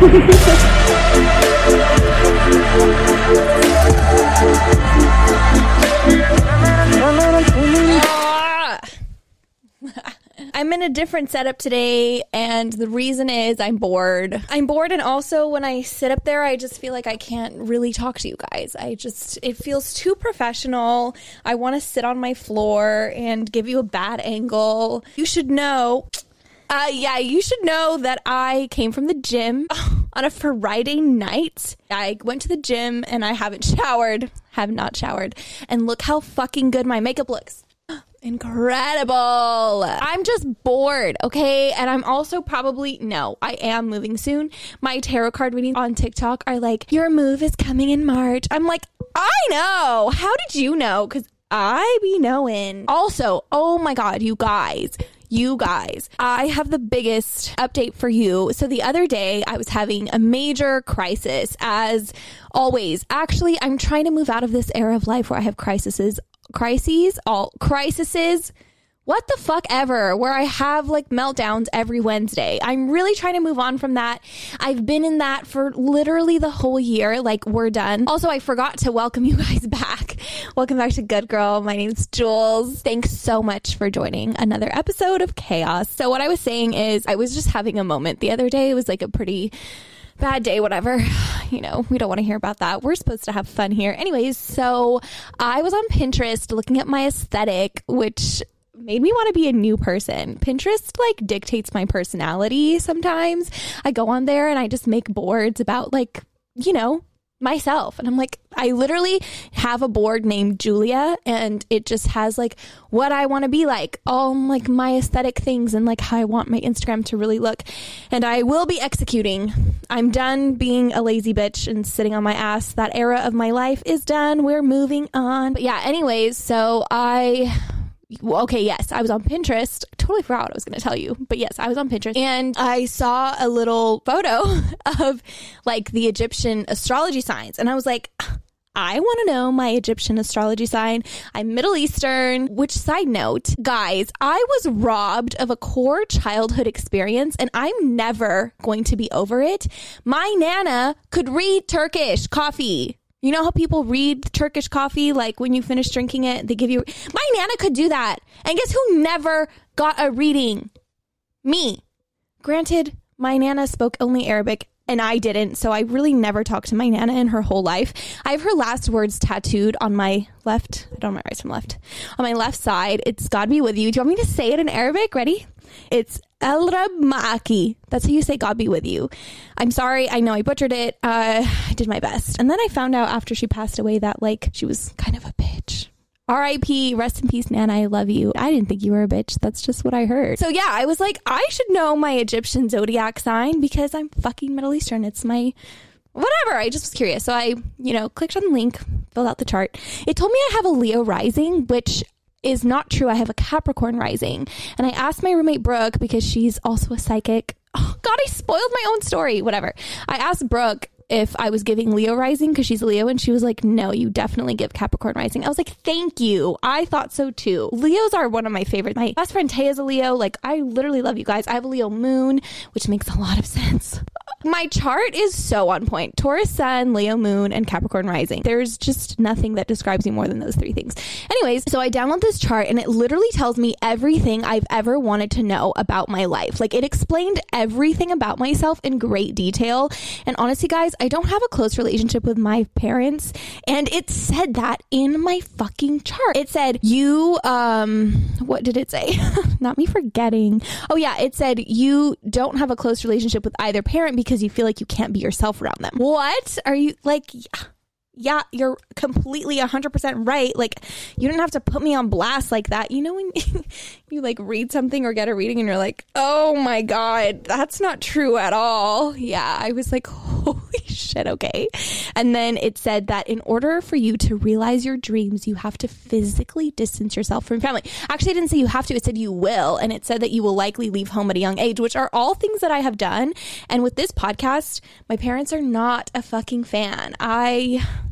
I'm in a different setup today, and the reason is I'm bored. I'm bored, and also when I sit up there, I just feel like I can't really talk to you guys. I just, it feels too professional. I want to sit on my floor and give you a bad angle. You should know. Uh, yeah, you should know that I came from the gym on a Friday night. I went to the gym and I haven't showered, have not showered, and look how fucking good my makeup looks. Incredible. I'm just bored, okay? And I'm also probably, no, I am moving soon. My tarot card readings on TikTok are like, your move is coming in March. I'm like, I know. How did you know? Because I be knowing. Also, oh my God, you guys you guys, I have the biggest update for you. So the other day, I was having a major crisis, as always. Actually, I'm trying to move out of this era of life where I have crises, crises, all crises what the fuck ever, where I have like meltdowns every Wednesday. I'm really trying to move on from that. I've been in that for literally the whole year. Like, we're done. Also, I forgot to welcome you guys back. Welcome back to Good Girl. My name's Jules. Thanks so much for joining another episode of Chaos. So, what I was saying is, I was just having a moment the other day. It was like a pretty bad day, whatever. You know, we don't want to hear about that. We're supposed to have fun here. Anyways, so I was on Pinterest looking at my aesthetic, which made me want to be a new person. Pinterest like dictates my personality sometimes. I go on there and I just make boards about like, you know, myself. And I'm like, I literally have a board named Julia and it just has like what I want to be like, all like my aesthetic things and like how I want my Instagram to really look. And I will be executing. I'm done being a lazy bitch and sitting on my ass. That era of my life is done. We're moving on. But yeah, anyways, so I okay, yes, I was on Pinterest. Totally forgot what I was going to tell you, but yes, I was on Pinterest and I saw a little photo of like the Egyptian astrology signs. And I was like, I want to know my Egyptian astrology sign. I'm Middle Eastern. Which side note, guys, I was robbed of a core childhood experience and I'm never going to be over it. My Nana could read Turkish coffee. You know how people read Turkish coffee? Like when you finish drinking it, they give you. My Nana could do that. And guess who never got a reading? Me. Granted, my Nana spoke only Arabic and I didn't. So I really never talked to my Nana in her whole life. I have her last words tattooed on my left. I don't know my right from left. On my left side, it's God be with you. Do you want me to say it in Arabic? Ready? It's El Rab Ma'aki. That's how you say God be with you. I'm sorry. I know I butchered it. Uh, I did my best. And then I found out after she passed away that, like, she was kind of a bitch. RIP, rest in peace, Nana. I love you. I didn't think you were a bitch. That's just what I heard. So, yeah, I was like, I should know my Egyptian zodiac sign because I'm fucking Middle Eastern. It's my whatever. I just was curious. So I, you know, clicked on the link, filled out the chart. It told me I have a Leo rising, which is not true. I have a Capricorn rising. And I asked my roommate Brooke because she's also a psychic. Oh, God, I spoiled my own story. Whatever. I asked Brooke if I was giving Leo rising because she's Leo, and she was like, no, you definitely give Capricorn rising. I was like, thank you. I thought so too. Leos are one of my favorite. My best friend Tay is a Leo. Like, I literally love you guys. I have a Leo moon, which makes a lot of sense. My chart is so on point. Taurus sun, Leo moon, and Capricorn rising. There's just nothing that describes me more than those three things. Anyways, so I download this chart and it literally tells me everything I've ever wanted to know about my life. Like it explained everything about myself in great detail. And honestly, guys, I don't have a close relationship with my parents. And it said that in my fucking chart. It said, you, um, what did it say? Not me forgetting. Oh, yeah. It said, you don't have a close relationship with either parent because you feel like you can't be yourself around them. What? Are you like yeah, you're completely 100% right. Like, you don't have to put me on blast like that. You know, when you like read something or get a reading and you're like, oh my God, that's not true at all. Yeah, I was like, holy shit, okay. And then it said that in order for you to realize your dreams, you have to physically distance yourself from family. Actually, I didn't say you have to, it said you will. And it said that you will likely leave home at a young age, which are all things that I have done. And with this podcast, my parents are not a fucking fan. I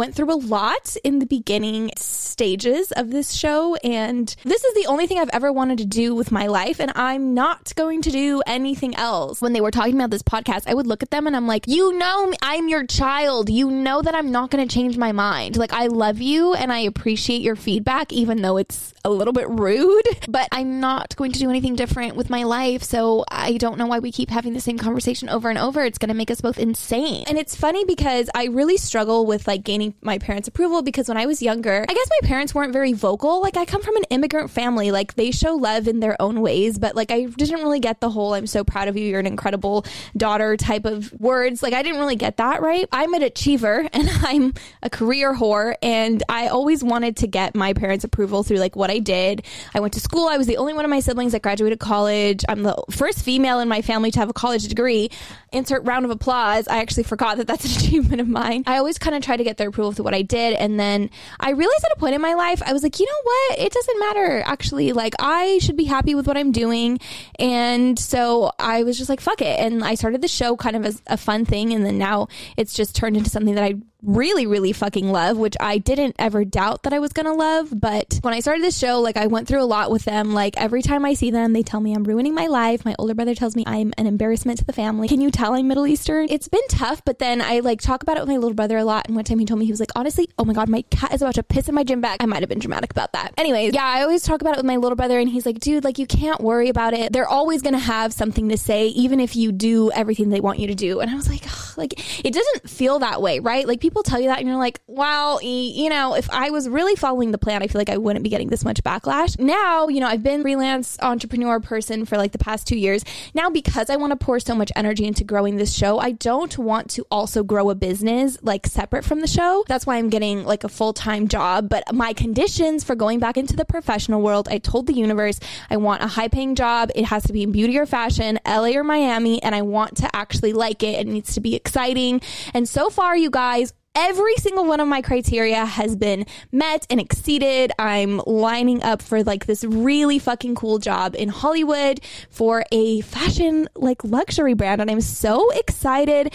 went through a lot in the beginning stages of this show. And this is the only thing I've ever wanted to do with my life. And I'm not going to do anything else. When they were talking about this podcast, I would look at them and I'm like, you know, I'm your child. You know that I'm not going to change my mind. Like, I love you and I appreciate your feedback, even though it's a little bit rude, but I'm not going to do anything different with my life. So I don't know why we keep having the same conversation over and over. It's going to make us both insane. And it's funny because I really struggle with like gaining my parents' approval because when I was younger, I guess my parents weren't very vocal. Like I come from an immigrant family, like they show love in their own ways, but like I didn't really get the whole I'm so proud of you, you're an incredible daughter type of words. Like I didn't really get that right. I'm an achiever and I'm a career whore and I always wanted to get my parents' approval through like what I did. I went to school. I was the only one of my siblings that graduated college. I'm the first female in my family to have a college degree. Insert round of applause. I actually forgot that that's an achievement of mine. I always kind of try to get their approval through what I did. And then I realized at a point in my life, I was like, you know what? It doesn't matter actually. Like, I should be happy with what I'm doing. And so I was just like, fuck it. And I started the show kind of as a fun thing. And then now it's just turned into something that I really, really fucking love, which I didn't ever doubt that I was gonna love. But when I started this show, like I went through a lot with them. Like every time I see them, they tell me I'm ruining my life. My older brother tells me I'm an embarrassment to the family. Can you tell I'm Middle Eastern? It's been tough, but then I like talk about it with my little brother a lot. And one time he told me he was like, honestly, oh my god, my cat is about to piss in my gym bag. I might have been dramatic about that. Anyways, yeah, I always talk about it with my little brother, and he's like, dude, like you can't worry about it. They're always gonna have something to say, even if you do everything they want you to do. And I was like, like it doesn't feel that way, right? Like people tell you that and you're like, wow, you know, if I was really following the plan, I feel like I wouldn't be getting this much backlash. Now, you know, I've been freelance entrepreneur person for like the past two years. Now, because I want to pour so much energy into growing this show, I don't want to also grow a business like separate from the show. That's why I'm getting like a full time job. But my conditions for going back into the professional world, I told the universe I want a high paying job. It has to be in beauty or fashion, LA or Miami, and I want to actually like it. It needs to be exciting. And so far, you guys, every single one of my criteria has been met and exceeded. I'm lining up for like this really fucking cool job in Hollywood for a fashion like luxury brand and I'm so excited.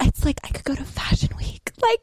It's like I could go to Fashion Week. Like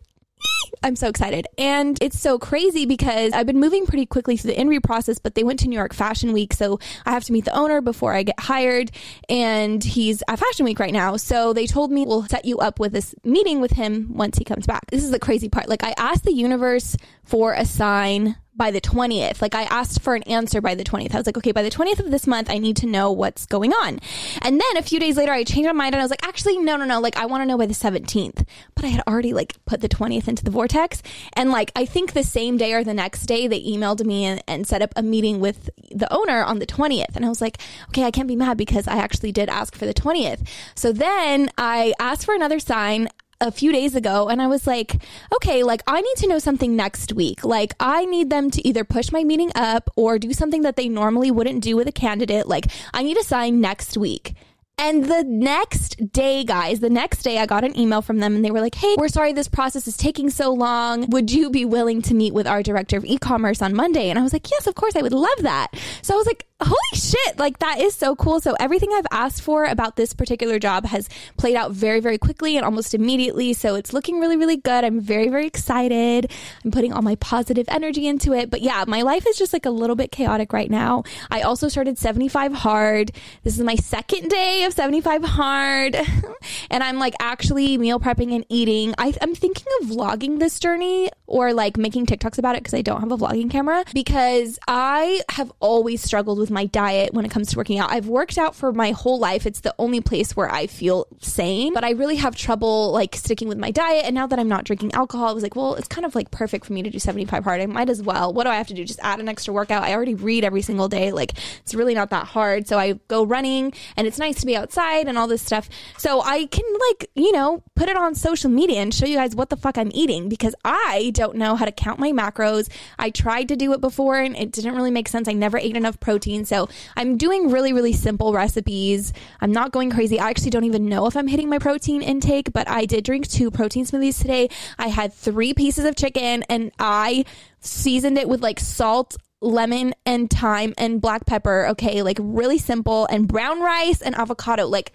I'm so excited. And it's so crazy because I've been moving pretty quickly through the interview process, but they went to New York Fashion Week. So I have to meet the owner before I get hired. And he's at Fashion Week right now. So they told me we'll set you up with this meeting with him once he comes back. This is the crazy part. Like I asked the universe for a sign by the 20th. Like I asked for an answer by the 20th. I was like, okay, by the 20th of this month, I need to know what's going on. And then a few days later, I changed my mind and I was like, actually, no, no, no. Like I want to know by the 17th. But I had already like put the 20th into the vortex. And like, I think the same day or the next day, they emailed me and, and set up a meeting with the owner on the 20th. And I was like, okay, I can't be mad because I actually did ask for the 20th. So then I asked for another sign a few days ago and I was like, okay, like I need to know something next week. Like I need them to either push my meeting up or do something that they normally wouldn't do with a candidate. Like I need a sign next week. And the next day, guys, the next day, I got an email from them and they were like, Hey, we're sorry this process is taking so long. Would you be willing to meet with our director of e commerce on Monday? And I was like, Yes, of course, I would love that. So I was like, holy shit, like that is so cool. So everything I've asked for about this particular job has played out very, very quickly and almost immediately. So it's looking really, really good. I'm very, very excited. I'm putting all my positive energy into it. But yeah, my life is just like a little bit chaotic right now. I also started 75 hard. This is my second day of 75 hard. and I'm like actually meal prepping and eating. I, I'm thinking of vlogging this journey or like making TikToks about it because I don't have a vlogging camera because I have always struggled with my diet when it comes to working out. I've worked out for my whole life. It's the only place where I feel sane, but I really have trouble like sticking with my diet. And now that I'm not drinking alcohol, I was like, well, it's kind of like perfect for me to do 75 hard. I might as well. What do I have to do? Just add an extra workout. I already read every single day. Like it's really not that hard. So I go running and it's nice to be outside and all this stuff. So I can like, you know, put it on social media and show you guys what the fuck I'm eating because I don't know how to count my macros. I tried to do it before and it didn't really make sense. I never ate enough protein. So I'm doing really, really simple recipes. I'm not going crazy. I actually don't even know if I'm hitting my protein intake, but I did drink two protein smoothies today. I had three pieces of chicken and I seasoned it with like salt, lemon and thyme and black pepper. Okay. Like really simple and brown rice and avocado. Like,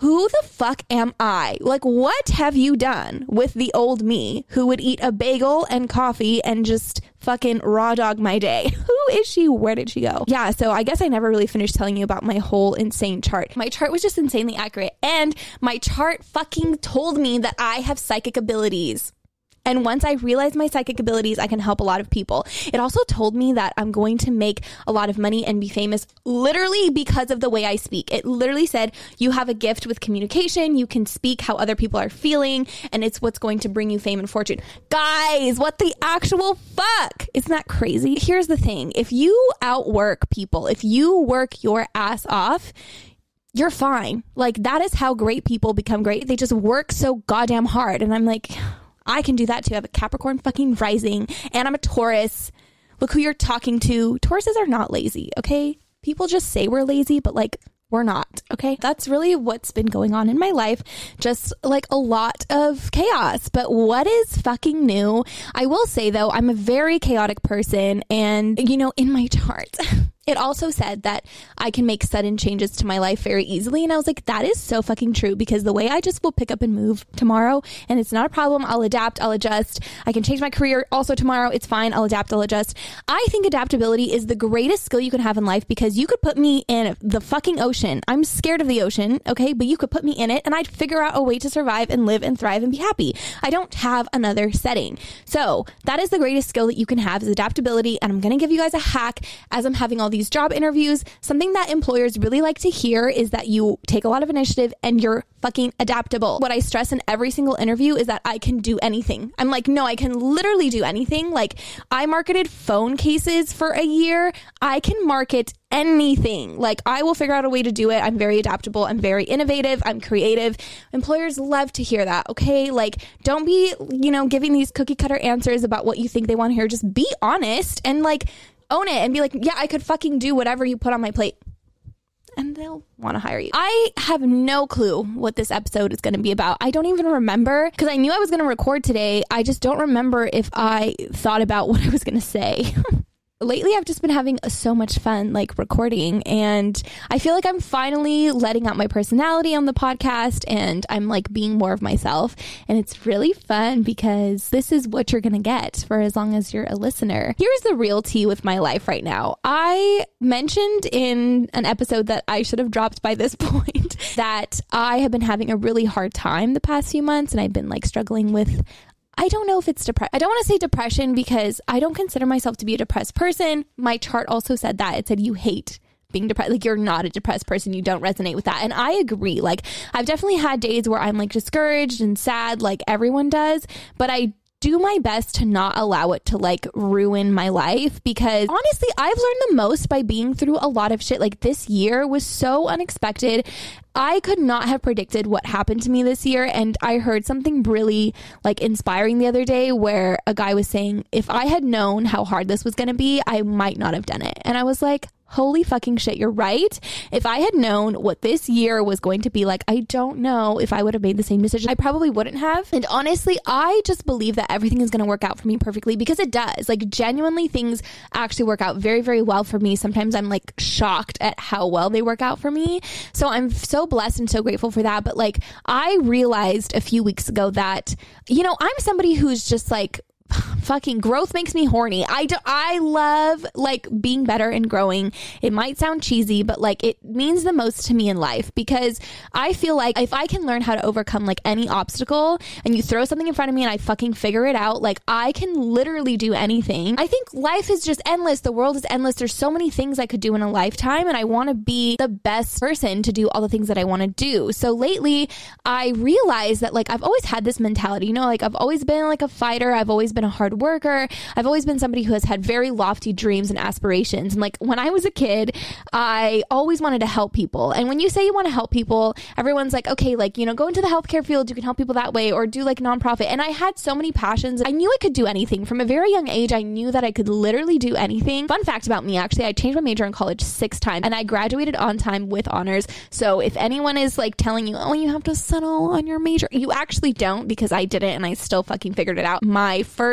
who the fuck am I? Like, what have you done with the old me who would eat a bagel and coffee and just fucking raw dog my day? Who is she? Where did she go? Yeah, so I guess I never really finished telling you about my whole insane chart. My chart was just insanely accurate, and my chart fucking told me that I have psychic abilities. And once I realized my psychic abilities, I can help a lot of people. It also told me that I'm going to make a lot of money and be famous literally because of the way I speak. It literally said, you have a gift with communication. You can speak how other people are feeling and it's what's going to bring you fame and fortune. Guys, what the actual fuck? Isn't that crazy? Here's the thing. If you outwork people, if you work your ass off, you're fine. Like that is how great people become great. They just work so goddamn hard. And I'm like, I can do that too. I have a Capricorn fucking rising and I'm a Taurus. Look who you're talking to. Tauruses are not lazy, okay? People just say we're lazy, but like we're not. Okay. That's really what's been going on in my life. Just like a lot of chaos. But what is fucking new? I will say though, I'm a very chaotic person and, you know, in my chart. It also said that I can make sudden changes to my life very easily. And I was like, that is so fucking true because the way I just will pick up and move tomorrow and it's not a problem. I'll adapt, I'll adjust. I can change my career also tomorrow. It's fine. I'll adapt, I'll adjust. I think adaptability is the greatest skill you can have in life because you could put me in the fucking ocean. I'm scared of the ocean, okay? But you could put me in it and I'd figure out a way to survive and live and thrive and be happy. I don't have another setting. So that is the greatest skill that you can have is adaptability. And I'm going to give you guys a hack as I'm having all these these job interviews, something that employers really like to hear is that you take a lot of initiative and you're fucking adaptable. What I stress in every single interview is that I can do anything. I'm like, no, I can literally do anything. Like, I marketed phone cases for a year. I can market anything. Like, I will figure out a way to do it. I'm very adaptable. I'm very innovative. I'm creative. Employers love to hear that. Okay. Like, don't be, you know, giving these cookie cutter answers about what you think they want to hear. Just be honest and like, own it and be like, yeah, I could fucking do whatever you put on my plate. And they'll want to hire you. I have no clue what this episode is going to be about. I don't even remember because I knew I was going to record today. I just don't remember if I thought about what I was going to say. lately I've just been having so much fun like recording and I feel like I'm finally letting out my personality on the podcast and I'm like being more of myself and it's really fun because this is what you're going to get for as long as you're a listener. Here's the real tea with my life right now. I mentioned in an episode that I should have dropped by this point that I have been having a really hard time the past few months and I've been like struggling with I don't know if it's depression. I don't want to say depression because I don't consider myself to be a depressed person. My chart also said that. It said you hate being depressed. Like you're not a depressed person. You don't resonate with that. And I agree. Like I've definitely had days where I'm like discouraged and sad, like everyone does. But I do my best to not allow it to like ruin my life because honestly, I've learned the most by being through a lot of shit. Like this year was so unexpected. I could not have predicted what happened to me this year. And I heard something really like inspiring the other day where a guy was saying, if I had known how hard this was going to be, I might not have done it. And I was like, holy fucking shit, you're right. If I had known what this year was going to be like, I don't know if I would have made the same decision. I probably wouldn't have. And honestly, I just believe that everything is going to work out for me perfectly because it does. Like, genuinely, things actually work out very, very well for me. Sometimes I'm like shocked at how well they work out for me. So I'm so blessed and so grateful for that. But like, I realized a few weeks ago that, you know, I'm somebody who's just like, fucking growth makes me horny. I do, I love like being better and growing. It might sound cheesy, but like it means the most to me in life because I feel like if I can learn how to overcome like any obstacle and you throw something in front of me and I fucking figure it out, like I can literally do anything. I think life is just endless. The world is endless. There's so many things I could do in a lifetime and I want to be the best person to do all the things that I want to do. So lately I realized that like I've always had this mentality, you know, like I've always been like a fighter. I've always been a hard worker. I've always been somebody who has had very lofty dreams and aspirations. And like when I was a kid, I always wanted to help people. And when you say you want to help people, everyone's like, okay, like, you know, go into the healthcare field, you can help people that way, or do like nonprofit. And I had so many passions. I knew I could do anything. From a very young age, I knew that I could literally do anything. Fun fact about me, actually, I changed my major in college six times and I graduated on time with honors. So if anyone is like telling you, oh, you have to settle on your major, you actually don't because I didn't and I still fucking figured it out. My first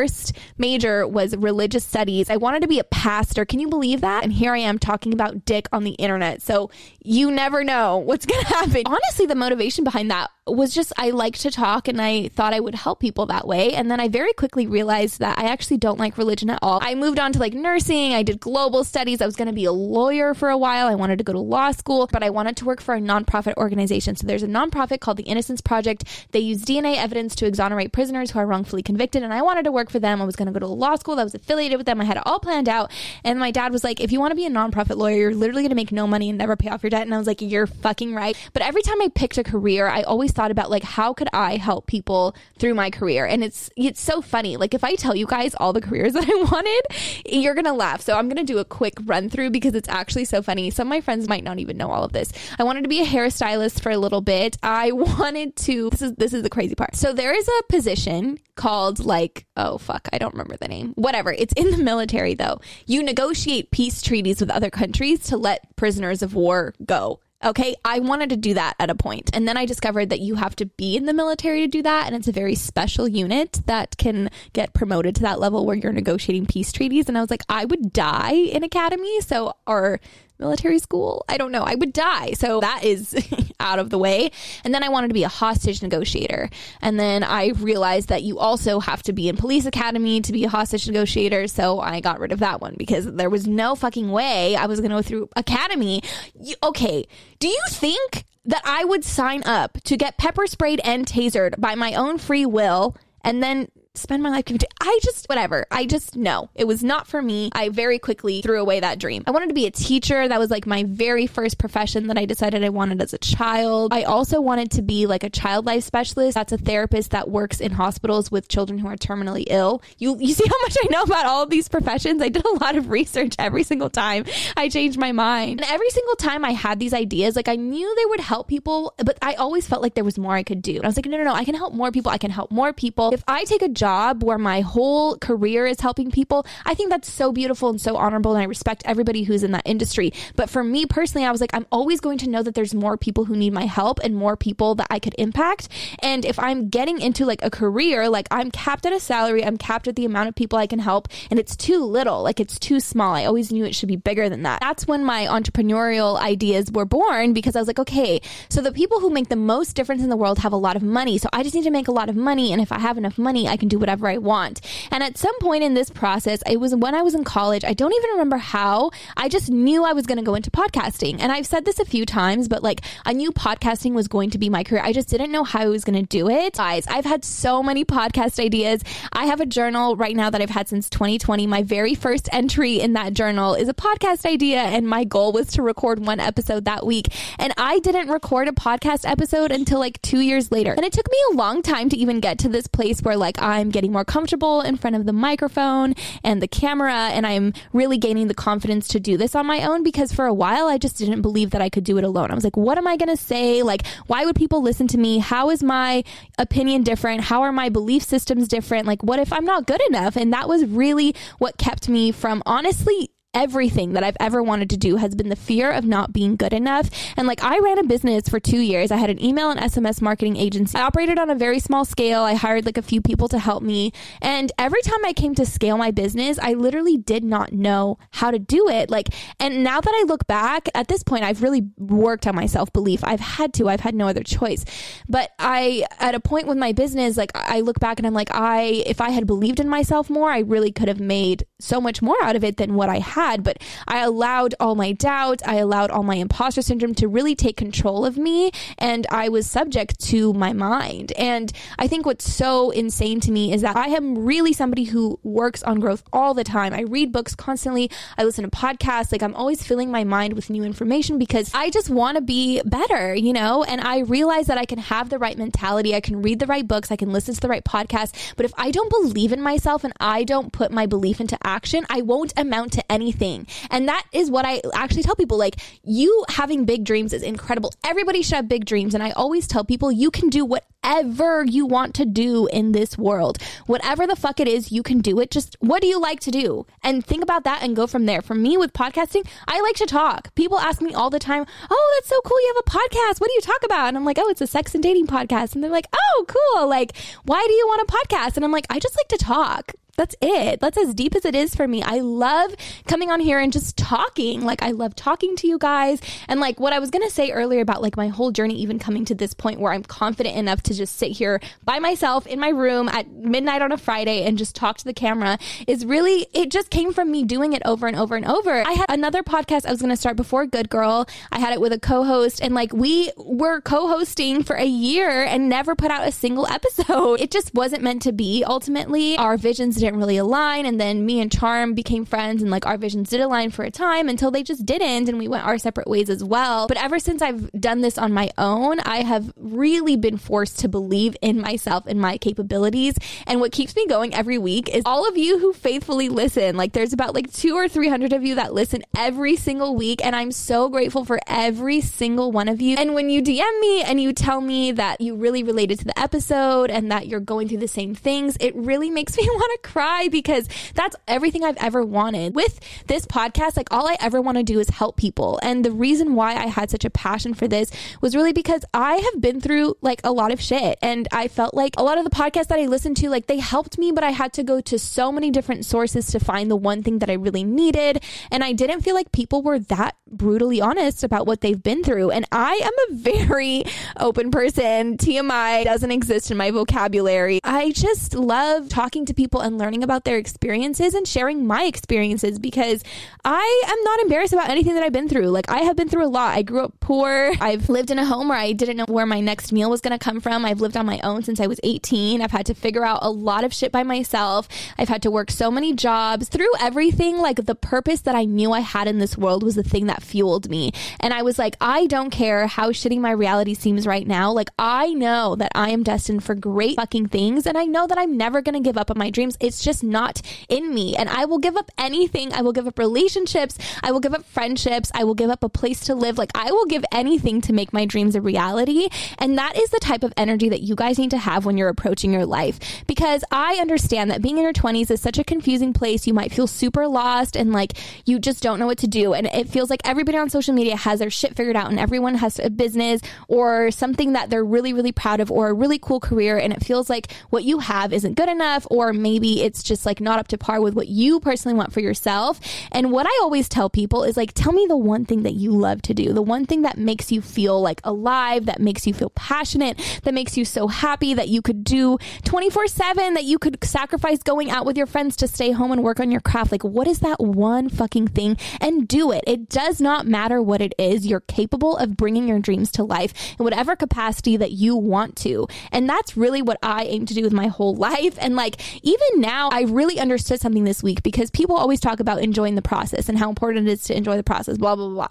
major was religious studies. I wanted to be a pastor. Can you believe that? And here I am talking about dick on the internet. So you never know what's going to happen. Honestly, the motivation behind that was just I like to talk and I thought I would help people that way. And then I very quickly realized that I actually don't like religion at all. I moved on to like nursing, I did global studies. I was going to be a lawyer for a while. I wanted to go to law school, but I wanted to work for a nonprofit organization. So there's a nonprofit called the Innocence Project. They use DNA evidence to exonerate prisoners who are wrongfully convicted. And I wanted to work for them. I was going to go to law school that was affiliated with them. I had it all planned out. And my dad was like, if you want to be a nonprofit lawyer, you're literally going to make no money and never pay off your debt. And I was like, you're fucking right. But every time I picked a career, I always thought about like how could I help people through my career? And it's it's so funny. Like if I tell you guys all the careers that I wanted, you're gonna laugh. So I'm gonna do a quick run through because it's actually so funny. Some of my friends might not even know all of this. I wanted to be a hairstylist for a little bit. I wanted to this is this is the crazy part. So there is a position called like oh Oh, fuck, I don't remember the name. Whatever. It's in the military though. You negotiate peace treaties with other countries to let prisoners of war go. Okay, I wanted to do that at a. And then I discovered that you have to be in the military to do that. And it's a very special unit that can get promoted to that level where you're negotiating peace treaties. And I was like, I would die in academy. So, or military school. I don't know. I would die. So that is out of the way. And then I wanted to be a hostage negotiator. And then I realized that you also have to be in police academy to be a hostage negotiator. So I got rid of that one because there was no fucking way I was going to go through academy. You, okay. Do you think that I would sign up to get pepper sprayed and tasered by my own free will and then spend my life. I just, whatever. I just, no, it was not for me. I very quickly threw away that dream. I wanted to be a teacher. That was like my very first profession that I decided I wanted as a child. I also wanted to be like a child life specialist. That's a therapist that works in hospitals with children who are terminally ill. You, you see how much I know about all of these professions? I did a lot of research every single time I changed my mind. And every single time I had these ideas, like I knew they would help people, but I always felt like there was more I could do. And I was like, no, no, no, I can help more people. I can help more people. If I take a job job where my whole career is helping people, I think that's so beautiful and so honorable. And I respect everybody who's in that industry. But for me personally, I was like, I'm always going to know that there's more people who need my help and more people that I could impact. And if I'm getting into like a career, like I'm capped at a salary, I'm capped at the amount of people I can help, and it's too little, like it's too small. I always knew it should be bigger than that. That's when my entrepreneurial ideas were born because I was like, okay, so the people who make the most difference in the world have a lot of money. So I just need to make a lot of money. And if I have enough money, I can do do whatever I want. And at some point in this process, it was when I was in college. I don't even remember how. I just knew I was going to go into podcasting. And I've said this a few times, but like I knew podcasting was going to be my career. I just didn't know how I was going to do it. Guys, I've had so many podcast ideas. I have a journal right now that I've had since 2020. My very first entry in that journal is a podcast idea. And my goal was to record one episode that week. And I didn't record a podcast episode until like two years later. And it took me a long time to even get to this place where like I'm I'm getting more comfortable in front of the microphone and the camera, and I'm really gaining the confidence to do this on my own because for a while I just didn't believe that I could do it alone. I was like, what am I going to say? Like, why would people listen to me? How is my opinion different? How are my belief systems different? Like, what if I'm not good enough? And that was really what kept me from honestly everything that I've ever wanted to do has been the fear of not being good enough. And like I ran a business for two years. I had an email and SMS marketing agency. I operated on a very small scale. I hired like a few people to help me. And every time I came to scale my business, I literally did not know how to do it. Like, and now that I look back at this point, I've really worked on my self belief. I've had to, I've had no other choice. But I, at a point with my business, like I look back and I'm like, I, if I had believed in myself more, I really could have made so much more out of it than what I had but I allowed all my doubts, I allowed all my imposter syndrome to really take control of me, and I was subject to my mind. And I think what's so insane to me is that I am really somebody who works on growth all the time. I read books constantly, I listen to podcasts, like I'm always filling my mind with new information because I just want to be better, you know? And I realize that I can have the right mentality, I can read the right books, I can listen to the right podcasts, but if I don't believe in myself and I don't put my belief into action, I won't amount to anything anything. And that is what I actually tell people like, you having big dreams is incredible. Everybody should have big dreams. And I always tell people you can do whatever you want to do in this world. Whatever the fuck it is, you can do it. Just what do you like to do? And think about that and go from there. For me with podcasting, I like to talk. People ask me all the time, Oh, that's so cool. You have a podcast. What do you talk about? And I'm like, Oh, it's a sex and dating podcast. And they're like, Oh, cool. Like, why do you want a podcast? And I'm like, I just like to talk that's it. That's as deep as it is for me. I love coming on here and just talking. Like I love talking to you guys. And like what I was going to say earlier about like my whole journey even coming to this point where I'm confident enough to just sit here by myself in my room at midnight on a Friday and just talk to the camera is really it just came from me doing it over and over and over. I had another podcast I was going to start before Good Girl. I had it with a co-host and like we were co-hosting for a year and never put out a single episode. It just wasn't meant to be ultimately. Our visions didn't really align. And then me and Charm became friends and like our visions did align for a time until they just didn't. And we went our separate ways as well. But ever since I've done this on my own, I have really been forced to believe in myself and my capabilities. And what keeps me going every week is all of you who faithfully listen. Like there's about like two or 300 of you that listen every single week. And I'm so grateful for every single one of you. And when you DM me and you tell me that you really related to the episode and that you're going through the same things, it really makes me want to cry because that's everything I've ever wanted. With this podcast, like all I ever want to do is help people. And the reason why I had such a passion for this was really because I have been through like a lot of shit. And I felt like a lot of the podcasts that I listened to, like they helped me, but I had to go to so many different sources to find the one thing that I really needed. And I didn't feel like people were that brutally honest about what they've been through. And I am a very open person. TMI doesn't exist in my vocabulary. I just love talking to people and learning about their experiences and sharing my experiences because I am not embarrassed about anything that I've been through. Like I have been through a lot. I grew up poor. I've lived in a home where I didn't know where my next meal was going to come from. I've lived on my own since I was 18. I've had to figure out a lot of shit by myself. I've had to work so many jobs. Through everything, like the purpose that I knew I had in this world was the thing that fueled me. And I was like, I don't care how shitty my reality seems right now. Like I know that I am destined for great fucking things and I know that I'm never going to give up on my dreams. It's just not in me. And I will give up anything. I will give up relationships. I will give up friendships. I will give up a place to live. Like I will give anything to make my dreams a reality. And that is the type of energy that you guys need to have when you're approaching your life. Because I understand that being in your 20s is such a confusing place. You might feel super lost and like you just don't know what to do. And it feels like everybody on social media has their shit figured out and everyone has a business or something that they're really, really proud of or a really cool career. And it feels like what you have isn't good enough or maybe it's just like not up to par with what you personally want for yourself. And what I always tell people is like, tell me the one thing that you love to do, the one thing that makes you feel like alive, that makes you feel passionate, that makes you so happy that you could do 24 7, that you could sacrifice going out with your friends to stay home and work on your craft. Like, what is that one fucking thing? And do it. It does not matter what it is. You're capable of bringing your dreams to life in whatever capacity that you want to. And that's really what I aim to do with my whole life. And like, even now, I really understood something this week because people always talk about enjoying the process and how important it is to enjoy the process, blah, blah, blah.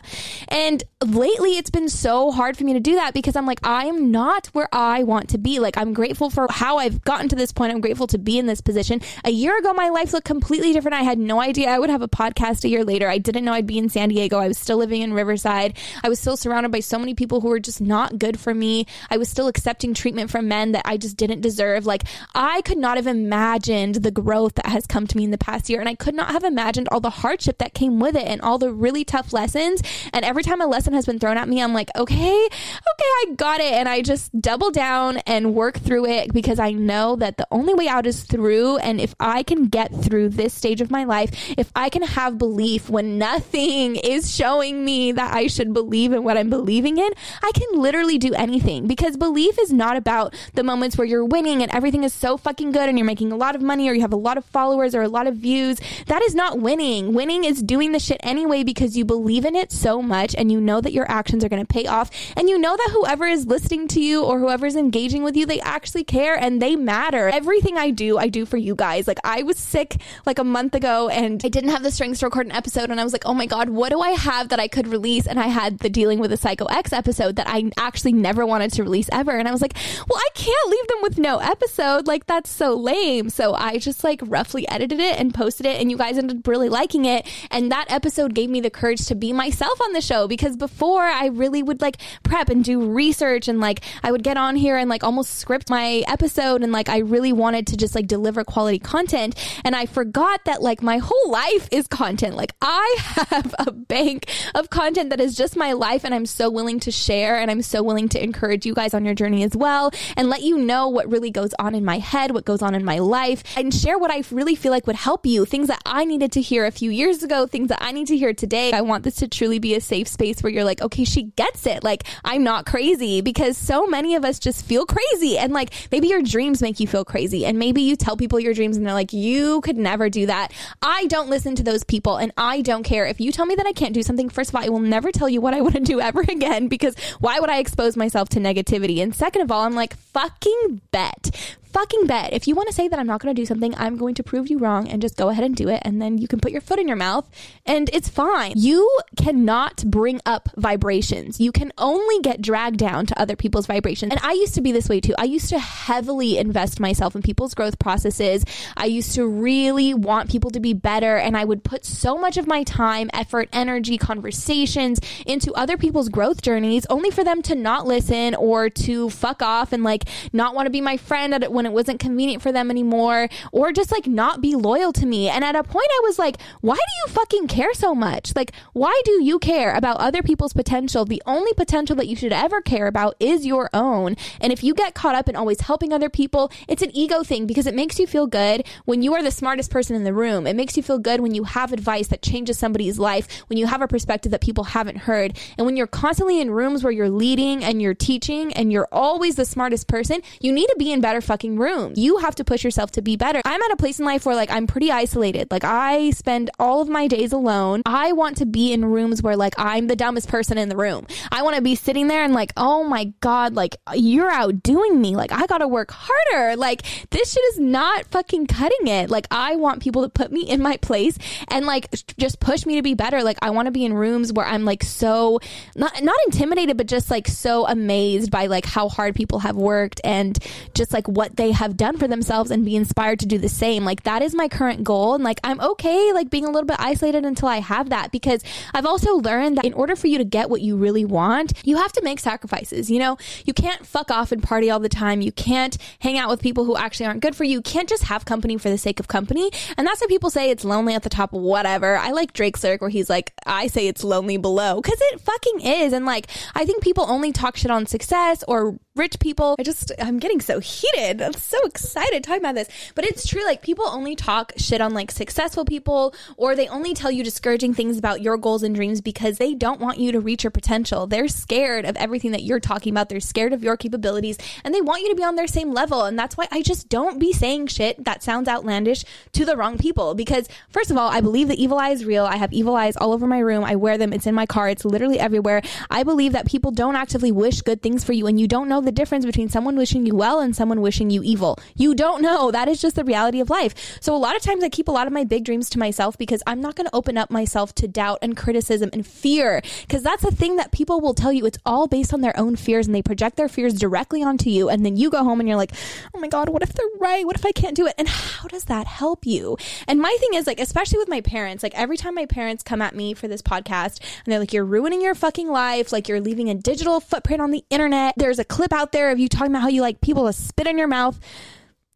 And lately, it's been so hard for me to do that because I'm like, I am not where I want to be. Like, I'm grateful for how I've gotten to this point. I'm grateful to be in this position. A year ago, my life looked completely different. I had no idea I would have a podcast a year later. I didn't know I'd be in San Diego. I was still living in Riverside. I was still surrounded by so many people who were just not good for me. I was still accepting treatment from men that I just didn't deserve. Like, I could not have imagined the growth that has come to me in the past year. And I could not have imagined all the hardship that came with it and all the really tough lessons. And every time a lesson has been thrown at me, I'm like, okay, okay, I got it. And I just double down and work through it because I know that the only way out is through. And if I can get through this stage of my life, if I can have belief when nothing is showing me that I should believe in what I'm believing in, I can literally do anything because belief is not about the moments where you're winning and everything is so fucking good and you're making a lot of money or you have a lot of followers or a lot of views. That is not winning. Winning is doing the shit anyway because you believe in it so much and you know that your actions are going to pay off and you know that whoever is listening to you or whoever's engaging with you, they actually care and they matter. Everything I do, I do for you guys. Like I was sick like a month ago and I didn't have the strength to record an episode and I was like, oh my God, what do I have that I could release? And I had the dealing with a psycho X episode that I actually never wanted to release ever. And I was like, well, I can't leave them with no episode. Like that's so lame. So I just like roughly edited it and posted it and you guys ended up really liking it. And that episode gave me the courage to be myself on the show because before I really would like prep and do research and like I would get on here and like almost script my episode and like I really wanted to just like deliver quality content. And I forgot that like my whole life is content. Like I have a bank of content that is just my life and I'm so willing to share and I'm so willing to encourage you guys on your journey as well and let you know what really goes on in my head, what goes on in my life. And share what I really feel like would help you. Things that I needed to hear a few years ago, things that I need to hear today. I want this to truly be a safe space where you're like, okay, she gets it. Like, I'm not crazy because so many of us just feel crazy. And like, maybe your dreams make you feel crazy. And maybe you tell people your dreams and they're like, you could never do that. I don't listen to those people and I don't care. If you tell me that I can't do something, first of all, I will never tell you what I want to do ever again because why would I expose myself to negativity? And second of all, I'm like, fucking bet fucking bet. If you want to say that I'm not going to do something, I'm going to prove you wrong and just go ahead and do it. And then you can put your foot in your mouth and it's fine. You cannot bring up vibrations. You can only get dragged down to other people's vibrations. And I used to be this way too. I used to heavily invest myself in people's growth processes. I used to really want people to be better. And I would put so much of my time, effort, energy, conversations into other people's growth journeys only for them to not listen or to fuck off and like not want to be my friend at when when it wasn't convenient for them anymore or just like not be loyal to me. And at a point, I was like, why do you fucking care so much? Like, why do you care about other people's potential? The only potential that you should ever care about is your own. And if you get caught up in always helping other people, it's an ego thing because it makes you feel good when you are the smartest person in the room. It makes you feel good when you have advice that changes somebody's life, when you have a perspective that people haven't heard. And when you're constantly in rooms where you're leading and you're teaching and you're always the smartest person, you need to be in better fucking room. You have to push yourself to be better. I'm at a place in life where like I'm pretty isolated. Like I spend all of my days alone. I want to be in rooms where like I'm the dumbest person in the room. I want to be sitting there and like, oh my God, like you're outdoing me. Like I got to work harder. Like this shit is not fucking cutting it. Like I want people to put me in my place and like just push me to be better. Like I want to be in rooms where I'm like so not not intimidated, but just like so amazed by like how hard people have worked and just like what they they have done for themselves and be inspired to do the same. Like that is my current goal. And like I'm okay like being a little bit isolated until I have that because I've also learned that in order for you to get what you really want, you have to make sacrifices. You know, you can't fuck off and party all the time. You can't hang out with people who actually aren't good for you. You can't just have company for the sake of company. And that's why people say it's lonely at the top, whatever. I like Drake's lyric where he's like, I say it's lonely below because it fucking is. And like, I think people only talk shit on success or rich people. I just, I'm getting so heated. I'm so excited talking about this. But it's true. Like, people only talk shit on like successful people, or they only tell you discouraging things about your goals and dreams because they don't want you to reach your potential. They're scared of everything that you're talking about. They're scared of your capabilities and they want you to be on their same level. And that's why I just don't be saying shit that sounds outlandish to the wrong people. Because, first of all, I believe that evil eye is real. I have evil eyes all over my room. I wear them. It's in my car. It's literally everywhere. I believe that people don't actively wish good things for you and you don't know the difference between someone wishing you well and someone wishing you evil. You don't know. That is just the reality of life. So a lot of times I keep a lot of my big dreams to myself because I'm not going to open up myself to doubt and criticism and fear because that's the thing that people will tell you. It's all based on their own fears and they project their fears directly onto you. And then you go home and you're like, oh my God, what if they're right? What if I can't do it? And how does that help you? And my thing is like, especially with my parents, like every time my parents come at me for this podcast and they're like, you're ruining your fucking life. Like you're leaving a digital footprint on the internet. There's a clip out there of you talking about how you like people to spit in your mouth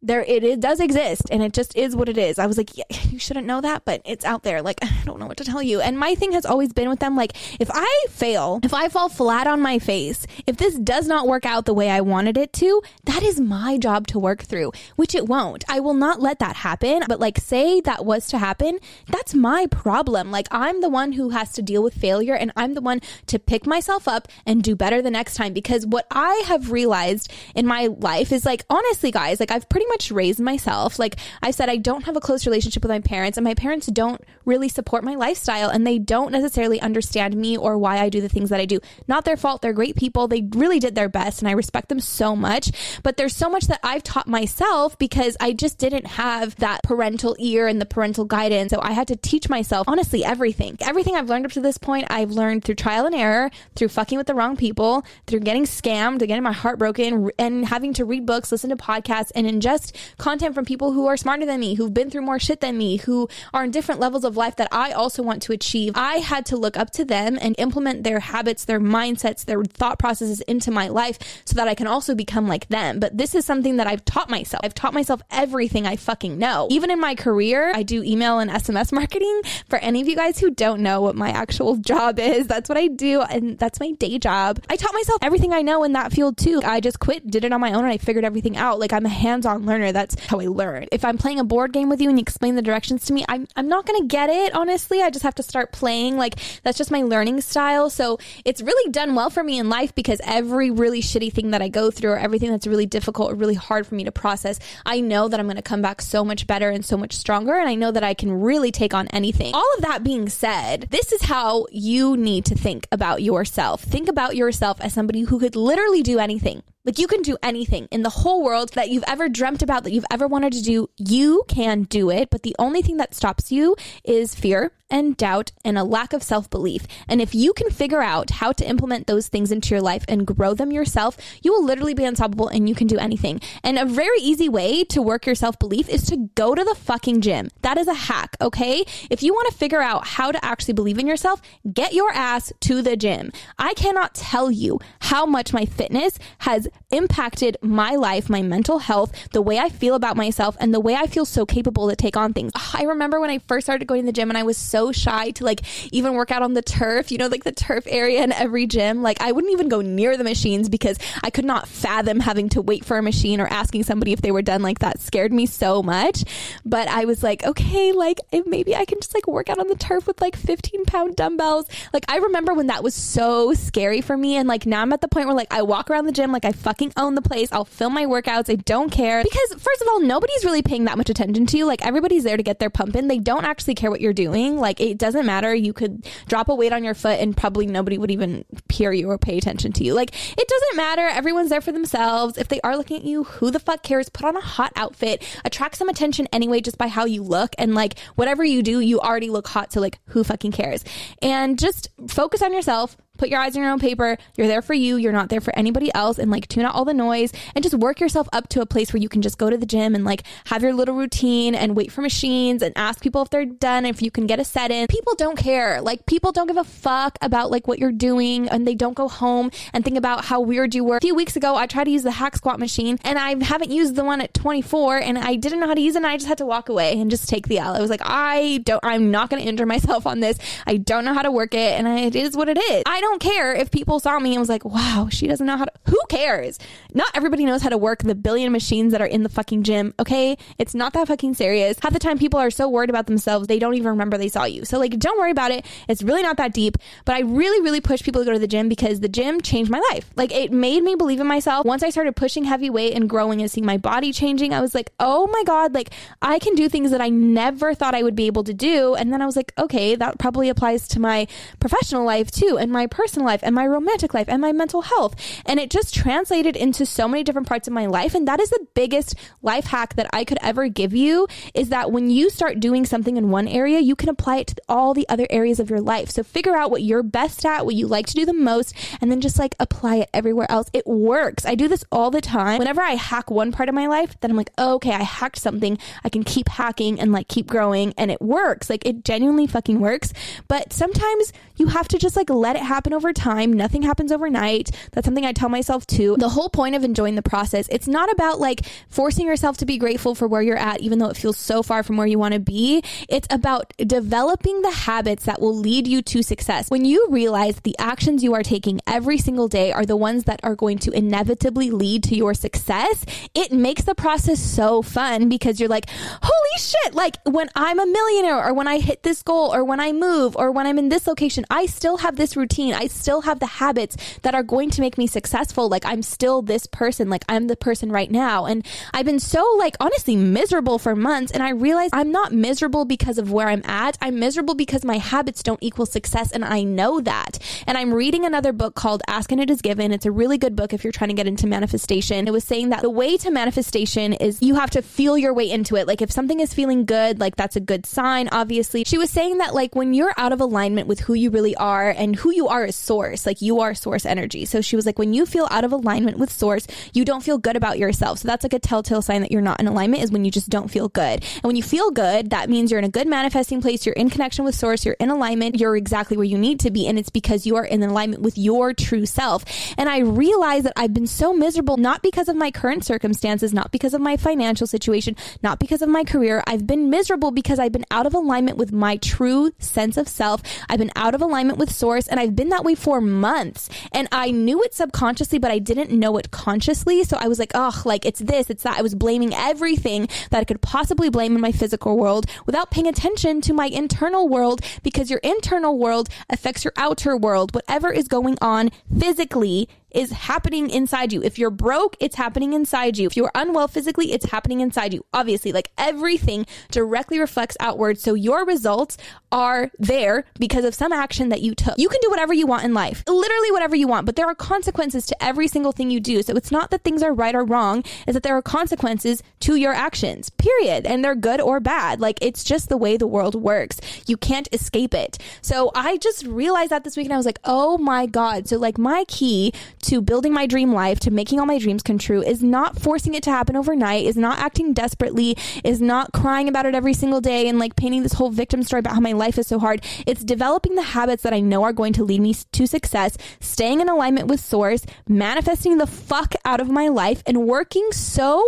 there it, it does exist and it just is what it is. I was like, yeah, you shouldn't know that, but it's out there. Like, I don't know what to tell you. And my thing has always been with them like, if I fail, if I fall flat on my face, if this does not work out the way I wanted it to, that is my job to work through, which it won't. I will not let that happen. But like, say that was to happen, that's my problem. Like, I'm the one who has to deal with failure and I'm the one to pick myself up and do better the next time. Because what I have realized in my life is like, honestly, guys, like, I've pretty much raised myself. Like I said, I don't have a close relationship with my parents, and my parents don't really support my lifestyle, and they don't necessarily understand me or why I do the things that I do. Not their fault. They're great people. They really did their best, and I respect them so much. But there's so much that I've taught myself because I just didn't have that parental ear and the parental guidance. So I had to teach myself, honestly, everything. Everything I've learned up to this point, I've learned through trial and error, through fucking with the wrong people, through getting scammed, getting my heart broken, and having to read books, listen to podcasts, and ingest content from people who are smarter than me, who've been through more shit than me, who are in different levels of life that I also want to achieve. I had to look up to them and implement their habits, their mindsets, their thought processes into my life so that I can also become like them. But this is something that I've taught myself. I've taught myself everything I fucking know. Even in my career, I do email and SMS marketing. For any of you guys who don't know what my actual job is, that's what I do. And that's my day job. I taught myself everything I know in that field too. I just quit, did it on my own, and I figured everything out. Like I'm a hands on learner. That's how I learn. If I'm playing a board game with you and you explain the directions to me, I'm, I'm not going to get it, honestly. I just have to start playing. Like, that's just my learning style. So it's really done well for me in life because every really shitty thing that I go through or everything that's really difficult or really hard for me to process, I know that I'm going to come back so much better and so much stronger. And I know that I can really take on anything. All of that being said, this is how you need to think about yourself. Think about yourself as somebody who could literally do anything. Like you can do anything in the whole world that you've ever dreamt about, that you've ever wanted to do. You can do it. But the only thing that stops you is fear and doubt and a lack of self belief. And if you can figure out how to implement those things into your life and grow them yourself, you will literally be unstoppable and you can do anything. And a very easy way to work your self belief is to go to the fucking gym. That is a hack, okay? If you want to figure out how to actually believe in yourself, get your ass to the gym. I cannot tell you how much my fitness has impacted my life, my mental health, the way I feel about myself, and the way I feel so capable to take on things. I remember when I first started going to the gym and I was so shy to like even work out on the turf, you know, like the turf area in every gym. Like I wouldn't even go near the machines because I could not fathom having to wait for a machine or asking somebody if they were done. Like that scared me so much. But I was like, okay, like maybe I can just like work out on the turf with like 15 pound dumbbells. Like I remember when that was so scary for me. And like now I'm at the point where like I walk around the gym like I fucking own the place. I'll film my workouts. I don't care. Because, first of all, nobody's really paying that much attention to you. Like, everybody's there to get their pump in. They don't actually care what you're doing. Like, it doesn't matter. You could drop a weight on your foot and probably nobody would even peer you or pay attention to you. Like, it doesn't matter. Everyone's there for themselves. If they are looking at you, who the fuck cares? Put on a hot outfit, attract some attention anyway, just by how you look. And like, whatever you do, you already look hot. So, like, who fucking cares? And just focus on yourself put your eyes on your own paper. You're there for you. You're not there for anybody else. And like tune out all the noise and just work yourself up to a place where you can just go to the gym and like have your little routine and wait for machines and ask people if they're done, if you can get a set in. People don't care. Like people don't give a fuck about like what you're doing and they don't go home and think about how weird you were. A few weeks ago, I tried to use the hack squat machine and I haven't used the one at 24 and I didn't know how to use it and I just had to walk away and just take the L. I was like, I don't, I'm not going to injure myself on this. I don't know how to work it and it is what it is. I don't don't care if people saw me and was like, wow, she doesn't know how to. Who cares? Not everybody knows how to work the billion machines that are in the fucking gym, okay? It's not that fucking serious. Half the time, people are so worried about themselves, they don't even remember they saw you. So, like, don't worry about it. It's really not that deep. But I really, really push people to go to the gym because the gym changed my life. Like, it made me believe in myself. Once I started pushing heavy weight and growing and seeing my body changing, I was like, oh my God, like, I can do things that I never thought I would be able to do. And then I was like, okay, that probably applies to my professional life too and my personal life and my romantic life and my mental health. And it just translated into so many different parts of my life. And that is the biggest life hack that I could ever give you is that when you start doing something in one area, you can apply it to all the other areas of your life. So figure out what you're best at, what you like to do the most, and then just like apply it everywhere else. It works. I do this all the time. Whenever I hack one part of my life, then I'm like, oh, okay, I hacked something. I can keep hacking and like keep growing and it works. Like it genuinely fucking works. But sometimes you have to just like let it happen over time. Nothing happens overnight. That's something I tell myself too. The whole point of enjoying the process, it's not about like forcing yourself to be grateful for where you're at, even though it feels so far from where you want to be. It's about developing the habits that will lead you to success. When you realize the actions you are taking every single day are the ones that are going to inevitably lead to your success, it makes the process so fun because you're like, holy shit, like when I'm a millionaire or when I hit this goal or when I move or when I'm in this location, I still have this routine. I still have the habits that are going to make me successful. Like I'm still this person. Like I'm the person right now. And I've been so like honestly miserable for months. And I realized I'm not miserable because of where I'm at. I'm miserable because my habits don't equal success. And I know that. And I'm reading another book called Ask and It Is Given. It's a really good book if you're trying to get into manifestation. It was saying that the way to manifestation is you have to feel your way into it. Like if something is feeling good, like that's a good sign, obviously. She was saying that like when you're out of alignment with who you really are and who you are as source. Like you are source energy. So she was like, when you feel out of alignment with source, you don't feel good about yourself. So that's like a telltale sign that you're not in alignment is when you just don't feel good. And when you feel good, that means you're in a good manifesting place. You're in connection with source. You're in alignment. You're exactly where you need to be. And it's because you are in alignment with your true self. And I realize that I've been so miserable, not because of my current circumstances, not because of my financial situation, not because of my career. I've been miserable because I've been out of alignment with my true sense of self. I've been out of alignment with source and I've been been that way for months. And I knew it subconsciously, but I didn't know it consciously. So I was like, oh, like it's this, it's that. I was blaming everything that I could possibly blame in my physical world without paying attention to my internal world because your internal world affects your outer world. Whatever is going on physically is happening inside you. If you're broke, it's happening inside you. If you're unwell physically, it's happening inside you. Obviously, like everything directly reflects outward. So your results are there because of some action that you took. You can do whatever you want in life, literally whatever you want, but there are consequences to every single thing you do. So it's not that things are right or wrong, it's that there are consequences to your actions, period. And they're good or bad. Like it's just the way the world works. You can't escape it. So I just realized that this week and I was like, oh my God. So, like, my key to building my dream life, to making all my dreams come true, is not forcing it to happen overnight, is not acting desperately, is not crying about it every single day and like painting this whole victim story about how my life is so hard. It's developing the habits that I know are going to lead me to success, staying in alignment with source, manifesting the fuck out of my life, and working so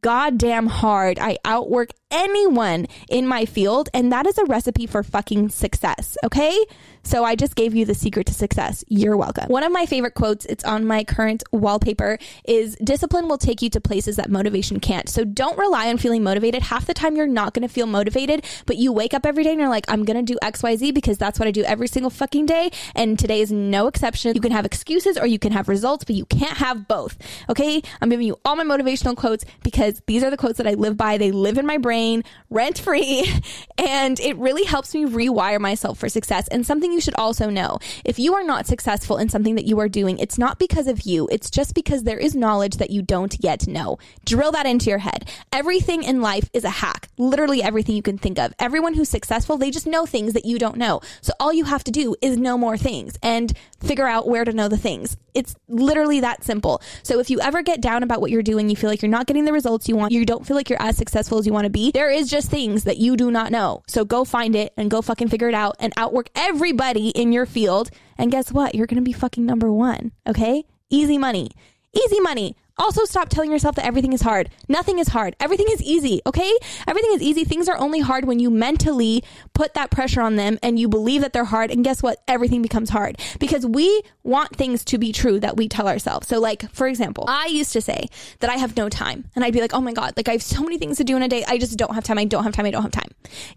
goddamn hard. I outwork anyone in my field, and that is a recipe for fucking success, okay? So I just gave you the secret to success. You're welcome. One of my favorite quotes, it's on my current wallpaper, is discipline will take you to places that motivation can't. So don't rely on feeling motivated. Half the time you're not going to feel motivated, but you wake up every day and you're like, I'm going to do XYZ because that's what I do every single fucking day. And today is no exception. You can have excuses or you can have results, but you can't have both. Okay. I'm giving you all my motivational quotes because these are the quotes that I live by. They live in my brain rent free and it really helps me rewire myself for success. And something you should also know if you are not successful in something that you are doing, it's not because of you, it's just because there is knowledge that you don't yet know. Drill that into your head. Everything in life is a hack, literally everything you can think of. Everyone who's successful, they just know things that you don't know. So all you have to do is know more things and figure out where to know the things. It's literally that simple. So if you ever get down about what you're doing, you feel like you're not getting the results you want, you don't feel like you're as successful as you want to be, there is just things that you do not know. So go find it and go fucking figure it out and outwork everybody in your field. And guess what? You're going to be fucking number one. Okay? Easy money. Easy money. Also, stop telling yourself that everything is hard. Nothing is hard. Everything is easy, okay? Everything is easy. Things are only hard when you mentally put that pressure on them and you believe that they're hard. And guess what? Everything becomes hard because we want things to be true that we tell ourselves. So, like, for example, I used to say that I have no time. And I'd be like, oh my God, like I have so many things to do in a day. I just don't have time. I don't have time. I don't have time.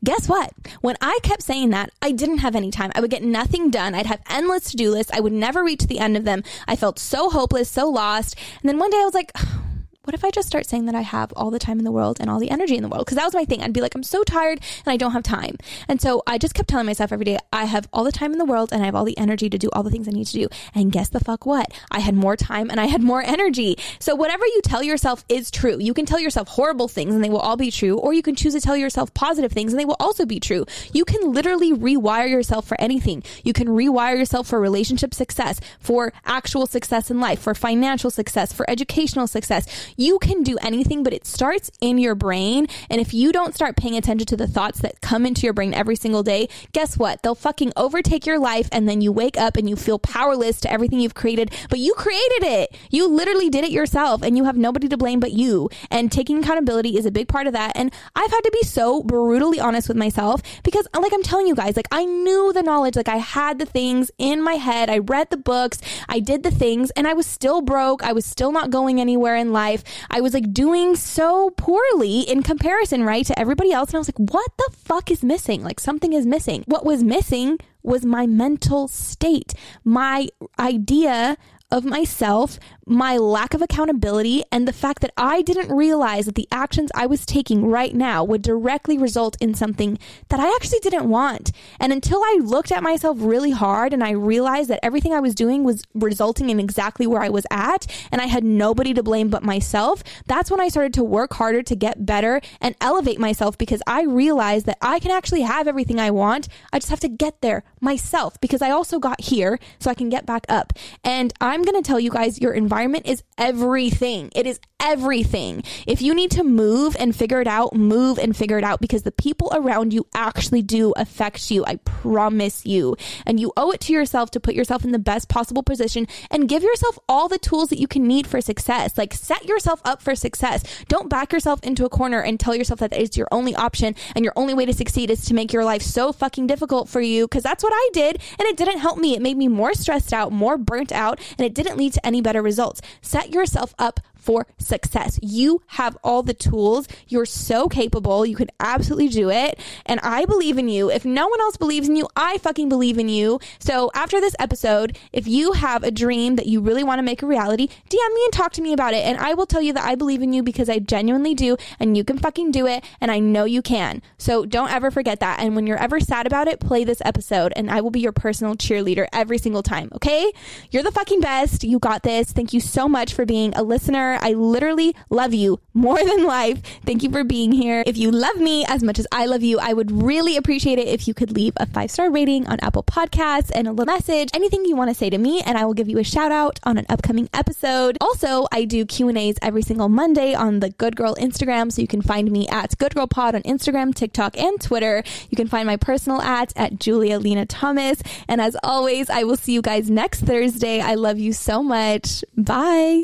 Guess what? When I kept saying that, I didn't have any time. I would get nothing done. I'd have endless to do lists. I would never reach the end of them. I felt so hopeless, so lost. And then one day I was like, what if I just start saying that I have all the time in the world and all the energy in the world? Because that was my thing. I'd be like, I'm so tired and I don't have time. And so I just kept telling myself every day, I have all the time in the world and I have all the energy to do all the things I need to do. And guess the fuck what? I had more time and I had more energy. So whatever you tell yourself is true. You can tell yourself horrible things and they will all be true, or you can choose to tell yourself positive things and they will also be true. You can literally rewire yourself for anything. You can rewire yourself for relationship success, for actual success in life, for financial success, for educational success you can do anything, but it starts in your brain. And if you don't start paying attention to the thoughts that come into your brain every single day, guess what? They'll fucking overtake your life. And then you wake up and you feel powerless to everything you've created, but you created it. You literally did it yourself and you have nobody to blame but you. And taking accountability is a big part of that. And I've had to be so brutally honest with myself because, like I'm telling you guys, like I knew the knowledge, like I had the things in my head. I read the books, I did the things, and I was still broke. I was still not going anywhere in life. I was like doing so poorly in comparison, right, to everybody else. And I was like, what the fuck is missing? Like something is missing. What was missing was my mental state, my idea of myself, my lack of accountability, and the fact that I didn't realize that the actions I was taking right now would directly result in something that I actually didn't want. And until I looked at myself really hard and I realized that everything I was doing was resulting in exactly where I was at and I had nobody to blame but myself, that's when I started to work harder to get better and elevate myself because I realized that I can actually have everything I want. I just have to get there myself because I also got here so I can get back up. And I'm going to tell you guys your environment environment is everything. It is everything. If you need to move and figure it out, move and figure it out because the people around you actually do affect you. I promise you. And you owe it to yourself to put yourself in the best possible position and give yourself all the tools that you can need for success. Like set yourself up for success. Don't back yourself into a corner and tell yourself that it's your only option and your only way to succeed is to make your life so fucking difficult for you because that's what I did and it didn't help me. It made me more stressed out, more burnt out, and it didn't lead to any better results. Set yourself up for success. You have all the tools. You're so capable. You can absolutely do it. And I believe in you. If no one else believes in you, I fucking believe in you. So after this episode, if you have a dream that you really want to make a reality, DM me and talk to me about it. And I will tell you that I believe in you because I genuinely do. And you can fucking do it. And I know you can. So don't ever forget that. And when you're ever sad about it, play this episode and I will be your personal cheerleader every single time. Okay? You're the fucking best. You got this. Thank you so much for being a listener I literally love you more than life. Thank you for being here. If you love me as much as I love you, I would really appreciate it if you could leave a five star rating on Apple Podcasts and a little message, anything you want to say to me, and I will give you a shout out on an upcoming episode. Also, I do Q and A's every single Monday on the Good Girl Instagram, so you can find me at Good Girl Pod on Instagram, TikTok, and Twitter. You can find my personal at at Julia Lena Thomas. And as always, I will see you guys next Thursday. I love you so much. Bye.